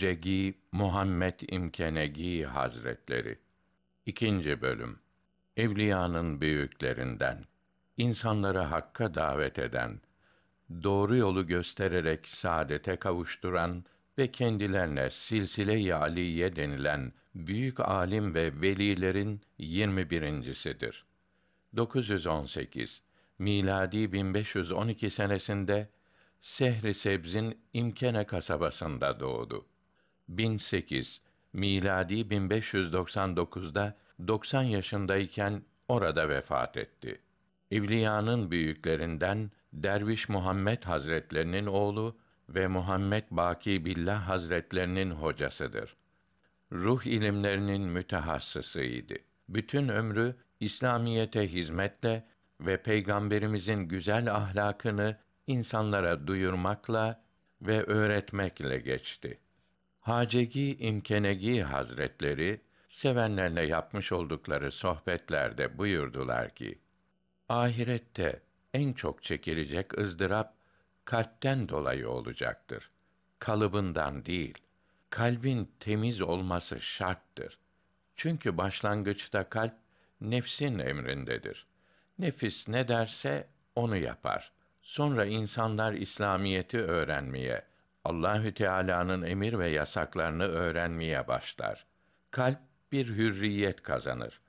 Hacegi Muhammed İmkenegi Hazretleri 2. bölüm Evliyanın büyüklerinden insanları hakka davet eden doğru yolu göstererek saadete kavuşturan ve kendilerine silsile-i aliye denilen büyük alim ve velilerin 21.sidir. 918 miladi 1512 senesinde Sehri Sebz'in İmkene kasabasında doğdu. 1008 miladi 1599'da 90 yaşındayken orada vefat etti. Evliyanın büyüklerinden Derviş Muhammed Hazretlerinin oğlu ve Muhammed Baki Billah Hazretlerinin hocasıdır. Ruh ilimlerinin mütehassısıydı. Bütün ömrü İslamiyete hizmetle ve peygamberimizin güzel ahlakını insanlara duyurmakla ve öğretmekle geçti. Hacegi İmkenegi Hazretleri sevenlerle yapmış oldukları sohbetlerde buyurdular ki: Ahirette en çok çekilecek ızdırap kalpten dolayı olacaktır. Kalıbından değil. Kalbin temiz olması şarttır. Çünkü başlangıçta kalp nefsin emrindedir. Nefis ne derse onu yapar. Sonra insanlar İslamiyeti öğrenmeye, Allahü Teala'nın emir ve yasaklarını öğrenmeye başlar. Kalp bir hürriyet kazanır.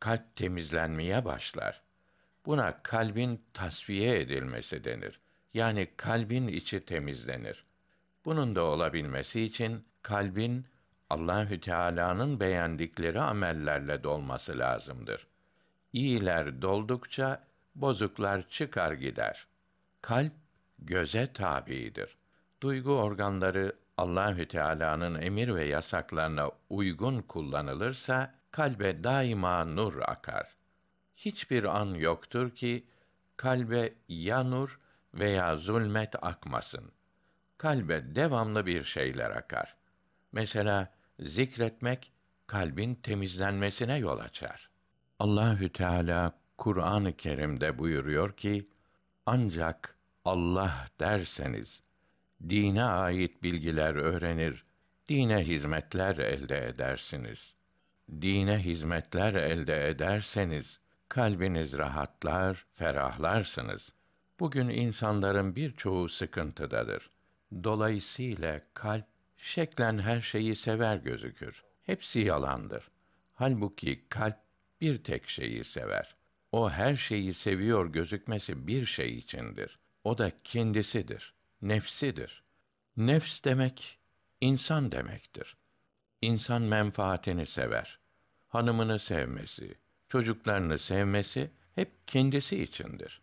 Kalp temizlenmeye başlar. Buna kalbin tasfiye edilmesi denir. Yani kalbin içi temizlenir. Bunun da olabilmesi için kalbin Allahü Teala'nın beğendikleri amellerle dolması lazımdır. İyiler doldukça bozuklar çıkar gider. Kalp göze tabiidir. Duygu organları Allahü Teala'nın emir ve yasaklarına uygun kullanılırsa kalbe daima nur akar. Hiçbir an yoktur ki kalbe ya nur veya zulmet akmasın. Kalbe devamlı bir şeyler akar. Mesela zikretmek kalbin temizlenmesine yol açar. Allahü Teala Kur'an-ı Kerim'de buyuruyor ki ancak Allah derseniz dine ait bilgiler öğrenir, dine hizmetler elde edersiniz. Dine hizmetler elde ederseniz kalbiniz rahatlar, ferahlarsınız. Bugün insanların birçoğu sıkıntıdadır. Dolayısıyla kalp şeklen her şeyi sever gözükür. Hepsi yalandır. Halbuki kalp bir tek şeyi sever. O her şeyi seviyor gözükmesi bir şey içindir. O da kendisidir, nefsidir. Nefs demek insan demektir. İnsan menfaatini sever. Hanımını sevmesi, çocuklarını sevmesi hep kendisi içindir.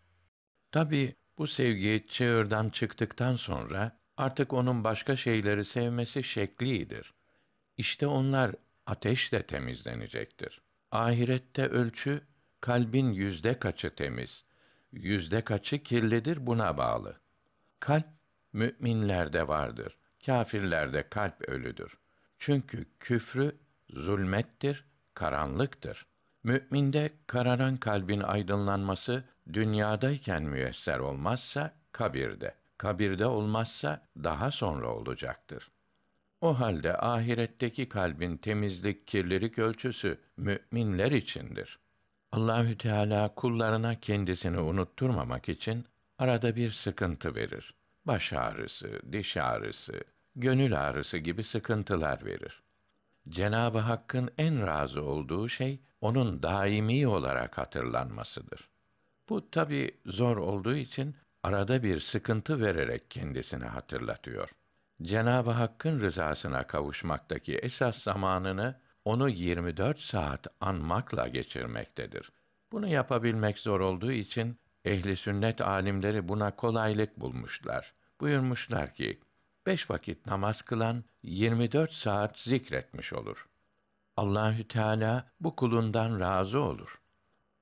Tabi bu sevgi çığırdan çıktıktan sonra artık onun başka şeyleri sevmesi şeklidir. İşte onlar ateşle temizlenecektir. Ahirette ölçü kalbin yüzde kaçı temiz, yüzde kaçı kirlidir buna bağlı. Kalp müminlerde vardır. Kâfirlerde kalp ölüdür. Çünkü küfrü zulmettir, karanlıktır. Müminde kararan kalbin aydınlanması dünyadayken müyesser olmazsa kabirde, kabirde olmazsa daha sonra olacaktır. O halde ahiretteki kalbin temizlik, kirlilik ölçüsü müminler içindir. Allahü Teala kullarına kendisini unutturmamak için arada bir sıkıntı verir. Baş ağrısı, diş ağrısı, gönül ağrısı gibi sıkıntılar verir. Cenabı Hakk'ın en razı olduğu şey onun daimi olarak hatırlanmasıdır. Bu tabi zor olduğu için arada bir sıkıntı vererek kendisini hatırlatıyor. Cenabı Hakk'ın rızasına kavuşmaktaki esas zamanını onu 24 saat anmakla geçirmektedir. Bunu yapabilmek zor olduğu için ehli sünnet alimleri buna kolaylık bulmuşlar. Buyurmuşlar ki beş vakit namaz kılan 24 saat zikretmiş olur. Allahü Teala bu kulundan razı olur.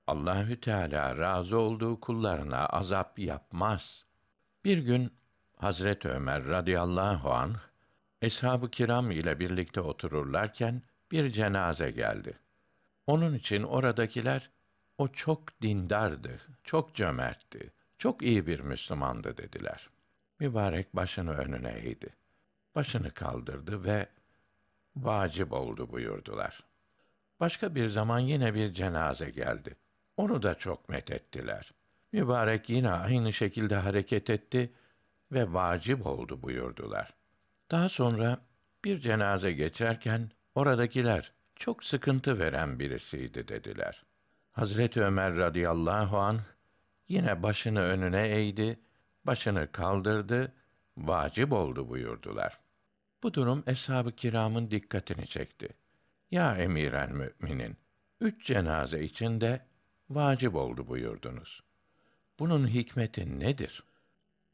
Allahü Teala razı olduğu kullarına azap yapmaz. Bir gün Hazret Ömer radıyallahu anh eshab-ı kiram ile birlikte otururlarken bir cenaze geldi. Onun için oradakiler o çok dindardı, çok cömertti, çok iyi bir Müslümandı dediler. Mübarek başını önüne eğdi. başını kaldırdı ve vacip oldu buyurdular. Başka bir zaman yine bir cenaze geldi. Onu da çok methettiler. Mübarek yine aynı şekilde hareket etti ve vacip oldu buyurdular. Daha sonra bir cenaze geçerken oradakiler çok sıkıntı veren birisiydi dediler. Hazreti Ömer radıyallahu an yine başını önüne eğdi, başını kaldırdı, vacip oldu buyurdular. Bu durum eshab-ı kiramın dikkatini çekti. Ya emiren müminin, üç cenaze içinde vacip oldu buyurdunuz. Bunun hikmeti nedir?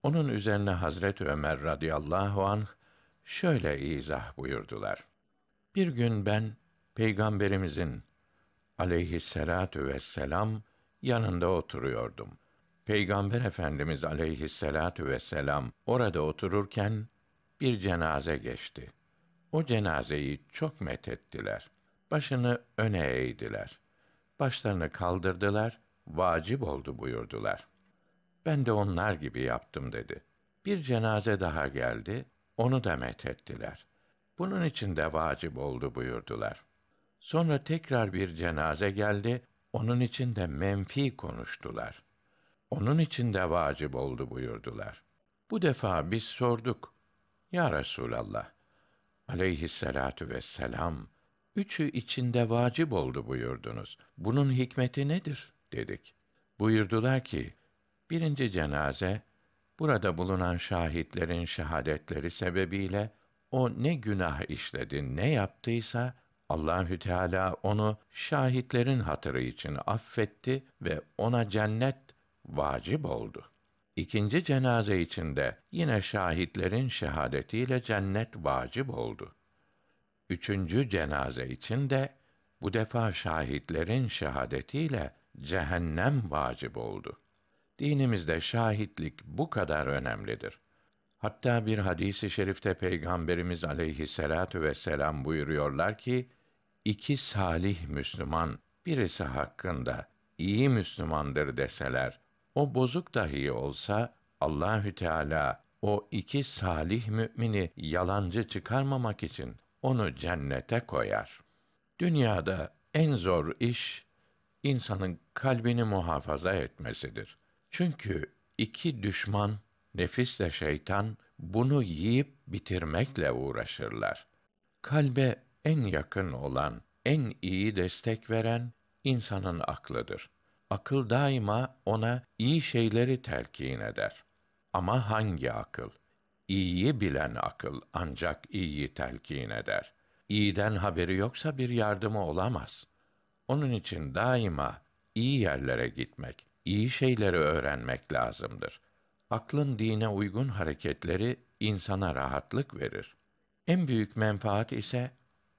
Onun üzerine Hazret Ömer radıyallahu anh şöyle izah buyurdular. Bir gün ben peygamberimizin aleyhisselatu vesselam yanında oturuyordum. Peygamber Efendimiz aleyhisselatu vesselam orada otururken bir cenaze geçti. O cenazeyi çok methettiler. Başını öne eğdiler. Başlarını kaldırdılar, vacip oldu buyurdular. Ben de onlar gibi yaptım dedi. Bir cenaze daha geldi, onu da methettiler. Bunun için de vacip oldu buyurdular. Sonra tekrar bir cenaze geldi, onun için de menfi konuştular. Onun için de vacip oldu buyurdular. Bu defa biz sorduk. Ya Resulallah, aleyhisselatu vesselam, üçü içinde vacip oldu buyurdunuz. Bunun hikmeti nedir? dedik. Buyurdular ki, birinci cenaze, burada bulunan şahitlerin şehadetleri sebebiyle o ne günah işledi, ne yaptıysa Allahü Teala onu şahitlerin hatırı için affetti ve ona cennet vacip oldu. İkinci cenaze içinde yine şahitlerin şehadetiyle cennet vacip oldu. Üçüncü cenaze içinde bu defa şahitlerin şehadetiyle cehennem vacip oldu. Dinimizde şahitlik bu kadar önemlidir. Hatta bir hadisi şerifte Peygamberimiz aleyhisselatu vesselam buyuruyorlar ki, iki salih Müslüman birisi hakkında iyi Müslümandır deseler, o bozuk dahi olsa Allahü Teala o iki salih mümini yalancı çıkarmamak için onu cennete koyar. Dünyada en zor iş insanın kalbini muhafaza etmesidir. Çünkü iki düşman, nefisle şeytan bunu yiyip bitirmekle uğraşırlar. Kalbe en yakın olan, en iyi destek veren insanın aklıdır. Akıl daima ona iyi şeyleri telkin eder. Ama hangi akıl? İyiyi bilen akıl ancak iyiyi telkin eder. İyiden haberi yoksa bir yardımı olamaz. Onun için daima iyi yerlere gitmek, iyi şeyleri öğrenmek lazımdır. Aklın dine uygun hareketleri insana rahatlık verir. En büyük menfaat ise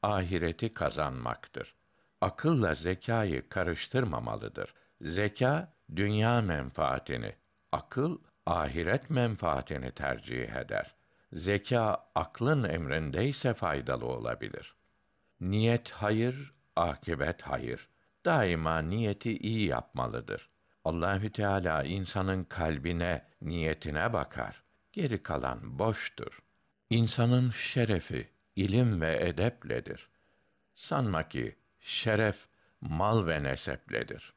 ahireti kazanmaktır. Akılla zekayı karıştırmamalıdır. Zeka dünya menfaatini, akıl ahiret menfaatini tercih eder. Zeka aklın emrindeyse faydalı olabilir. Niyet hayır, akibet hayır. Daima niyeti iyi yapmalıdır. Allahü Teala insanın kalbine, niyetine bakar. Geri kalan boştur. İnsanın şerefi ilim ve edepledir. Sanma ki şeref mal ve nesepledir.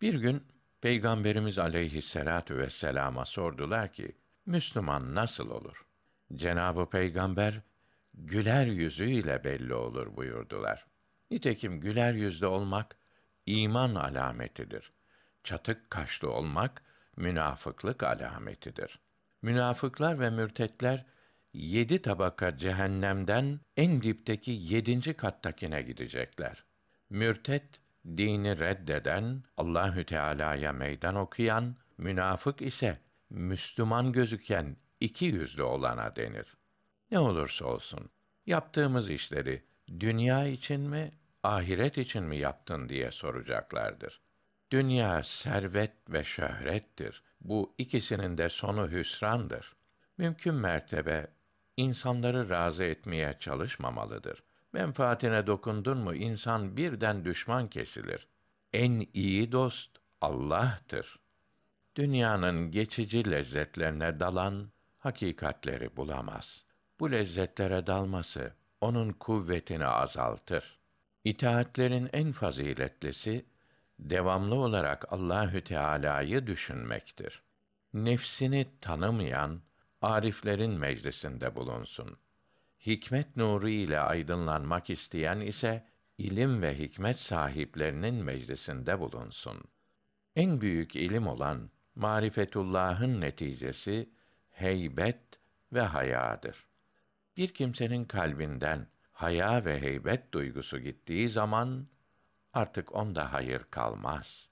Bir gün Peygamberimiz aleyhisselatu vesselama sordular ki, Müslüman nasıl olur? Cenabı Peygamber, güler yüzüyle belli olur buyurdular. Nitekim güler yüzlü olmak, iman alametidir. Çatık kaşlı olmak, münafıklık alametidir. Münafıklar ve mürtetler, yedi tabaka cehennemden en dipteki yedinci kattakine gidecekler. Mürtet, dini reddeden, Allahü Teala'ya meydan okuyan, münafık ise Müslüman gözüken iki yüzlü olana denir. Ne olursa olsun, yaptığımız işleri dünya için mi, ahiret için mi yaptın diye soracaklardır. Dünya servet ve şöhrettir. Bu ikisinin de sonu hüsrandır. Mümkün mertebe insanları razı etmeye çalışmamalıdır. Menfaatine dokundun mu insan birden düşman kesilir. En iyi dost Allah'tır. Dünyanın geçici lezzetlerine dalan hakikatleri bulamaz. bu lezzetlere dalması onun kuvvetini azaltır. İtaatlerin en faziletlisi devamlı olarak Allahü Teala'yı düşünmektir. Nefsini tanımayan ariflerin meclisinde bulunsun. Hikmet nuru ile aydınlanmak isteyen ise ilim ve hikmet sahiplerinin meclisinde bulunsun. En büyük ilim olan marifetullah'ın neticesi heybet ve hayadır. Bir kimsenin kalbinden haya ve heybet duygusu gittiği zaman artık onda hayır kalmaz.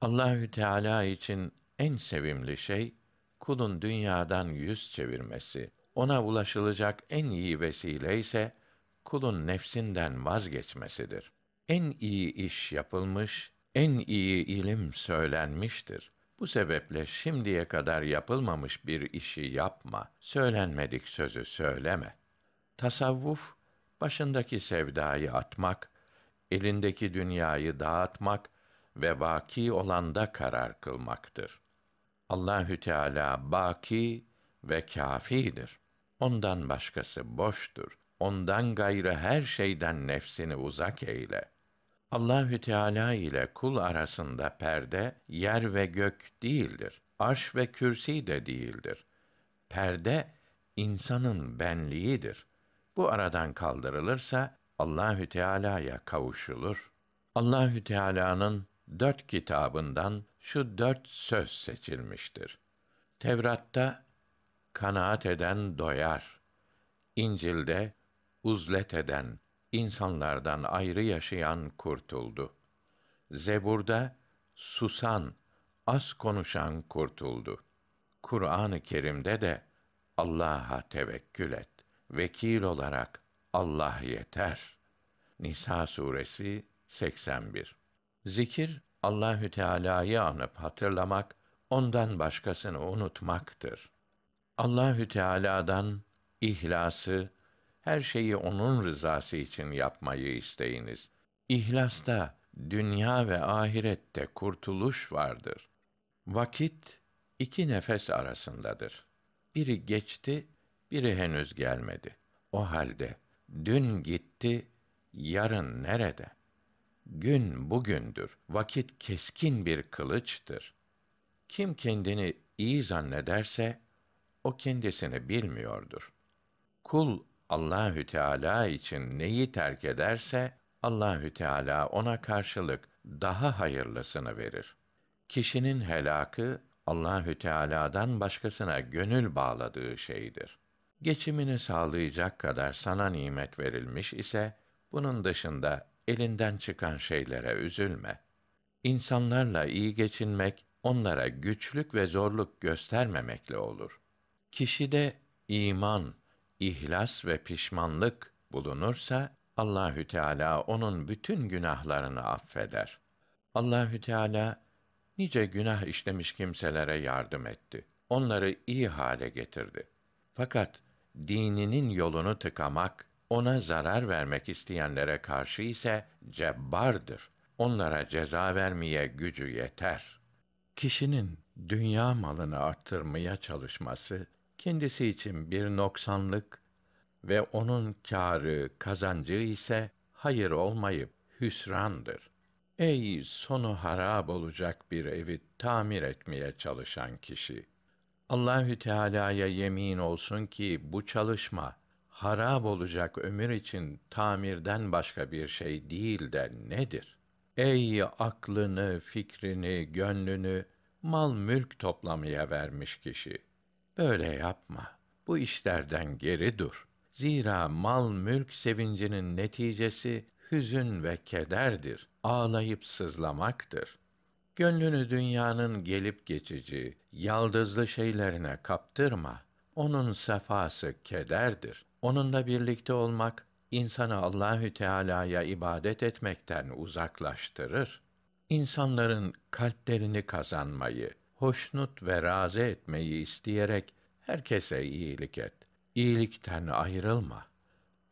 Allahü Teala için en sevimli şey kulun dünyadan yüz çevirmesi. Ona ulaşılacak en iyi vesile ise kulun nefsinden vazgeçmesidir. En iyi iş yapılmış, en iyi ilim söylenmiştir. Bu sebeple şimdiye kadar yapılmamış bir işi yapma, söylenmedik sözü söyleme. Tasavvuf, başındaki sevdayı atmak, elindeki dünyayı dağıtmak ve vaki olanda karar kılmaktır. Allahü Teala baki ve kâfidir. Ondan başkası boştur. Ondan gayrı her şeyden nefsini uzak eyle. Allahü Teala ile kul arasında perde yer ve gök değildir. Arş ve kürsi de değildir. Perde insanın benliğidir. Bu aradan kaldırılırsa Allahü Teala'ya kavuşulur. Allahü Teala'nın dört kitabından şu dört söz seçilmiştir. Tevrat'ta kanaat eden doyar. İncil'de uzlet eden, insanlardan ayrı yaşayan kurtuldu. Zebur'da susan, az konuşan kurtuldu. Kur'an-ı Kerim'de de Allah'a tevekkül et. Vekil olarak Allah yeter. Nisa suresi 81. Zikir Allahü Teala'yı anıp hatırlamak, ondan başkasını unutmaktır. Allahü Teala'dan ihlası, her şeyi onun rızası için yapmayı isteyiniz. İhlasta dünya ve ahirette kurtuluş vardır. Vakit iki nefes arasındadır. Biri geçti, biri henüz gelmedi. O halde dün gitti, yarın nerede? Gün bugündür. Vakit keskin bir kılıçtır. Kim kendini iyi zannederse o kendisini bilmiyordur. Kul Allahü Teala için neyi terk ederse Allahü Teala ona karşılık daha hayırlısını verir. Kişinin helakı Allahü Teala'dan başkasına gönül bağladığı şeydir. Geçimini sağlayacak kadar sana nimet verilmiş ise bunun dışında elinden çıkan şeylere üzülme. İnsanlarla iyi geçinmek onlara güçlük ve zorluk göstermemekle olur. Kişide iman, ihlas ve pişmanlık bulunursa Allahü Teala onun bütün günahlarını affeder. Allahü Teala nice günah işlemiş kimselere yardım etti. Onları iyi hale getirdi. Fakat dininin yolunu tıkamak, ona zarar vermek isteyenlere karşı ise cebbardır. Onlara ceza vermeye gücü yeter. Kişinin dünya malını arttırmaya çalışması kendisi için bir noksanlık ve onun kârı, kazancı ise hayır olmayıp hüsrandır. Ey sonu harab olacak bir evi tamir etmeye çalışan kişi! Allahü Teala'ya yemin olsun ki bu çalışma harab olacak ömür için tamirden başka bir şey değil de nedir? Ey aklını, fikrini, gönlünü mal mülk toplamaya vermiş kişi! Böyle yapma. Bu işlerden geri dur. Zira mal mülk sevincinin neticesi hüzün ve kederdir. Ağlayıp sızlamaktır. Gönlünü dünyanın gelip geçici, yaldızlı şeylerine kaptırma. Onun sefası kederdir. Onunla birlikte olmak insanı Allahü Teala'ya ibadet etmekten uzaklaştırır. İnsanların kalplerini kazanmayı, hoşnut ve razı etmeyi isteyerek herkese iyilik et. İyilikten ayrılma.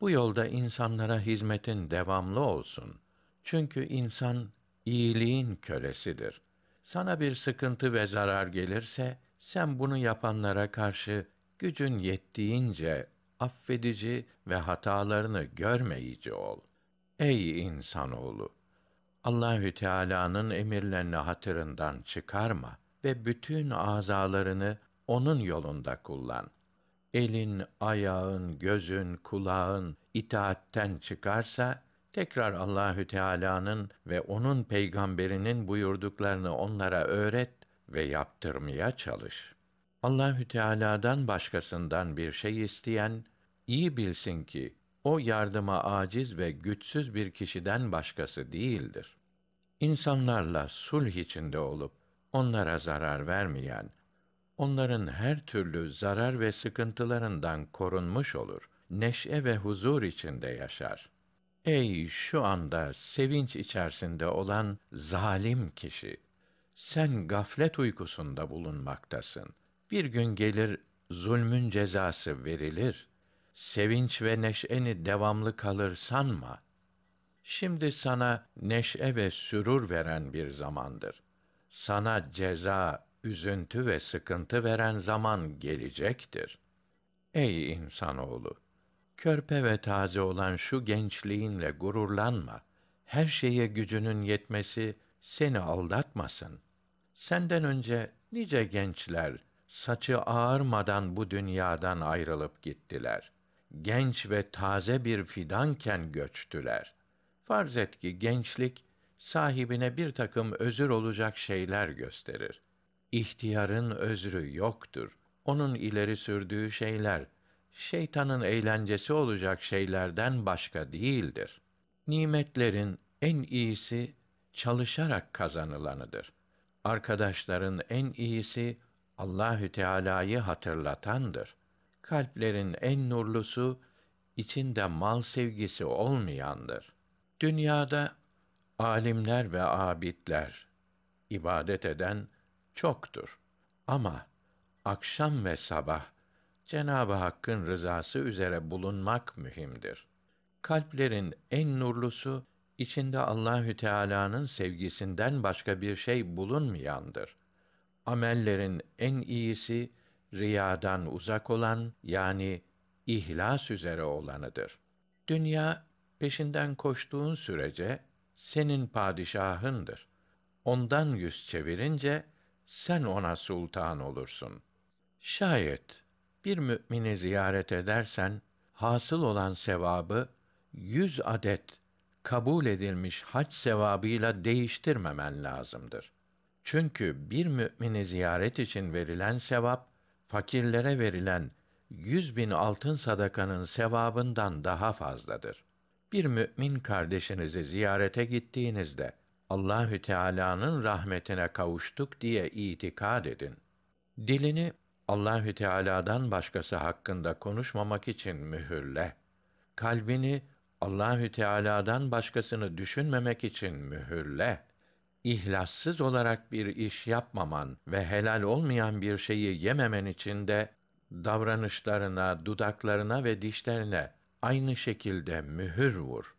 Bu yolda insanlara hizmetin devamlı olsun. Çünkü insan iyiliğin kölesidir. Sana bir sıkıntı ve zarar gelirse sen bunu yapanlara karşı gücün yettiğince affedici ve hatalarını görmeyici ol. Ey insanoğlu! Allahü Teala'nın emirlerini hatırından çıkarma ve bütün azalarını onun yolunda kullan. Elin, ayağın, gözün, kulağın itaatten çıkarsa tekrar Allahü Teala'nın ve onun peygamberinin buyurduklarını onlara öğret ve yaptırmaya çalış. Allahü Teala'dan başkasından bir şey isteyen iyi bilsin ki o yardıma aciz ve güçsüz bir kişiden başkası değildir. İnsanlarla sulh içinde olup onlara zarar vermeyen, onların her türlü zarar ve sıkıntılarından korunmuş olur. Neşe ve huzur içinde yaşar. Ey şu anda sevinç içerisinde olan zalim kişi! Sen gaflet uykusunda bulunmaktasın. Bir gün gelir zulmün cezası verilir. Sevinç ve neşeni devamlı kalır sanma. Şimdi sana neşe ve sürur veren bir zamandır. Sana ceza, üzüntü ve sıkıntı veren zaman gelecektir. Ey insanoğlu! Körpe ve taze olan şu gençliğinle gururlanma. Her şeye gücünün yetmesi seni aldatmasın. Senden önce nice gençler saçı ağarmadan bu dünyadan ayrılıp gittiler. Genç ve taze bir fidanken göçtüler. Farz et ki gençlik sahibine bir takım özür olacak şeyler gösterir. İhtiyarın özrü yoktur. Onun ileri sürdüğü şeyler şeytanın eğlencesi olacak şeylerden başka değildir. Nimetlerin en iyisi çalışarak kazanılanıdır. Arkadaşların en iyisi Allahü Teala'yı hatırlatandır. Kalplerin en nurlusu içinde mal sevgisi olmayandır. Dünyada alimler ve abidler ibadet eden çoktur. Ama akşam ve sabah Cenabı Hakk'ın rızası üzere bulunmak mühimdir. Kalplerin en nurlusu içinde Allahü Teala'nın sevgisinden başka bir şey bulunmayandır. Amellerin en iyisi riyadan uzak olan yani ihlas üzere olanıdır. Dünya peşinden koştuğun sürece senin padişahındır. Ondan yüz çevirince sen ona sultan olursun. Şayet bir mümini ziyaret edersen hasıl olan sevabı yüz adet kabul edilmiş hac sevabıyla değiştirmemen lazımdır. Çünkü bir mümini ziyaret için verilen sevap fakirlere verilen yüz bin altın sadakanın sevabından daha fazladır. Bir mümin kardeşinizi ziyarete gittiğinizde Allahü Teala'nın rahmetine kavuştuk diye itikad edin. Dilini Allahü Teala'dan başkası hakkında konuşmamak için mühürle. Kalbini Allahü Teala'dan başkasını düşünmemek için mühürle. İhlassız olarak bir iş yapmaman ve helal olmayan bir şeyi yememen için de davranışlarına, dudaklarına ve dişlerine aynı şekilde mühür vur.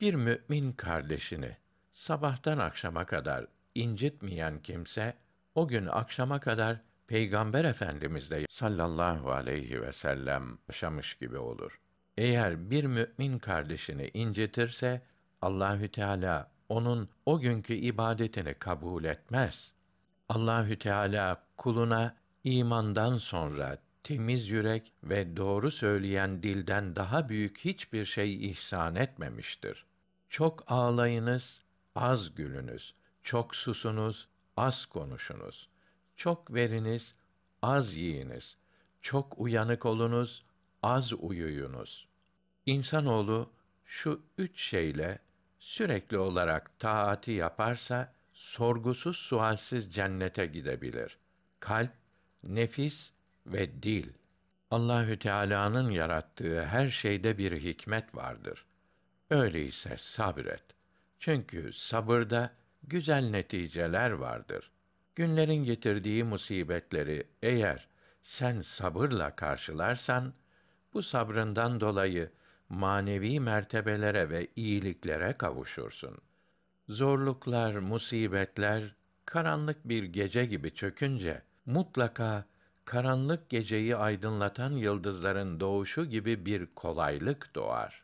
Bir mümin kardeşini sabahtan akşama kadar incitmeyen kimse o gün akşama kadar Peygamber Efendimiz de sallallahu aleyhi ve sellem yaşamış gibi olur. Eğer bir mümin kardeşini incitirse Allahü Teala onun o günkü ibadetini kabul etmez. Allahü Teala kuluna imandan sonra temiz yürek ve doğru söyleyen dilden daha büyük hiçbir şey ihsan etmemiştir. Çok ağlayınız, az gülünüz. Çok susunuz, az konuşunuz. Çok veriniz, az yiyiniz. Çok uyanık olunuz, az uyuyunuz. İnsanoğlu şu üç şeyle sürekli olarak taati yaparsa sorgusuz sualsiz cennete gidebilir. Kalp, nefis ve dil. Allahü Teala'nın yarattığı her şeyde bir hikmet vardır. Öyleyse sabret. Çünkü sabırda güzel neticeler vardır. Günlerin getirdiği musibetleri eğer sen sabırla karşılarsan, bu sabrından dolayı manevi mertebelere ve iyiliklere kavuşursun. Zorluklar, musibetler karanlık bir gece gibi çökünce mutlaka karanlık geceyi aydınlatan yıldızların doğuşu gibi bir kolaylık doğar.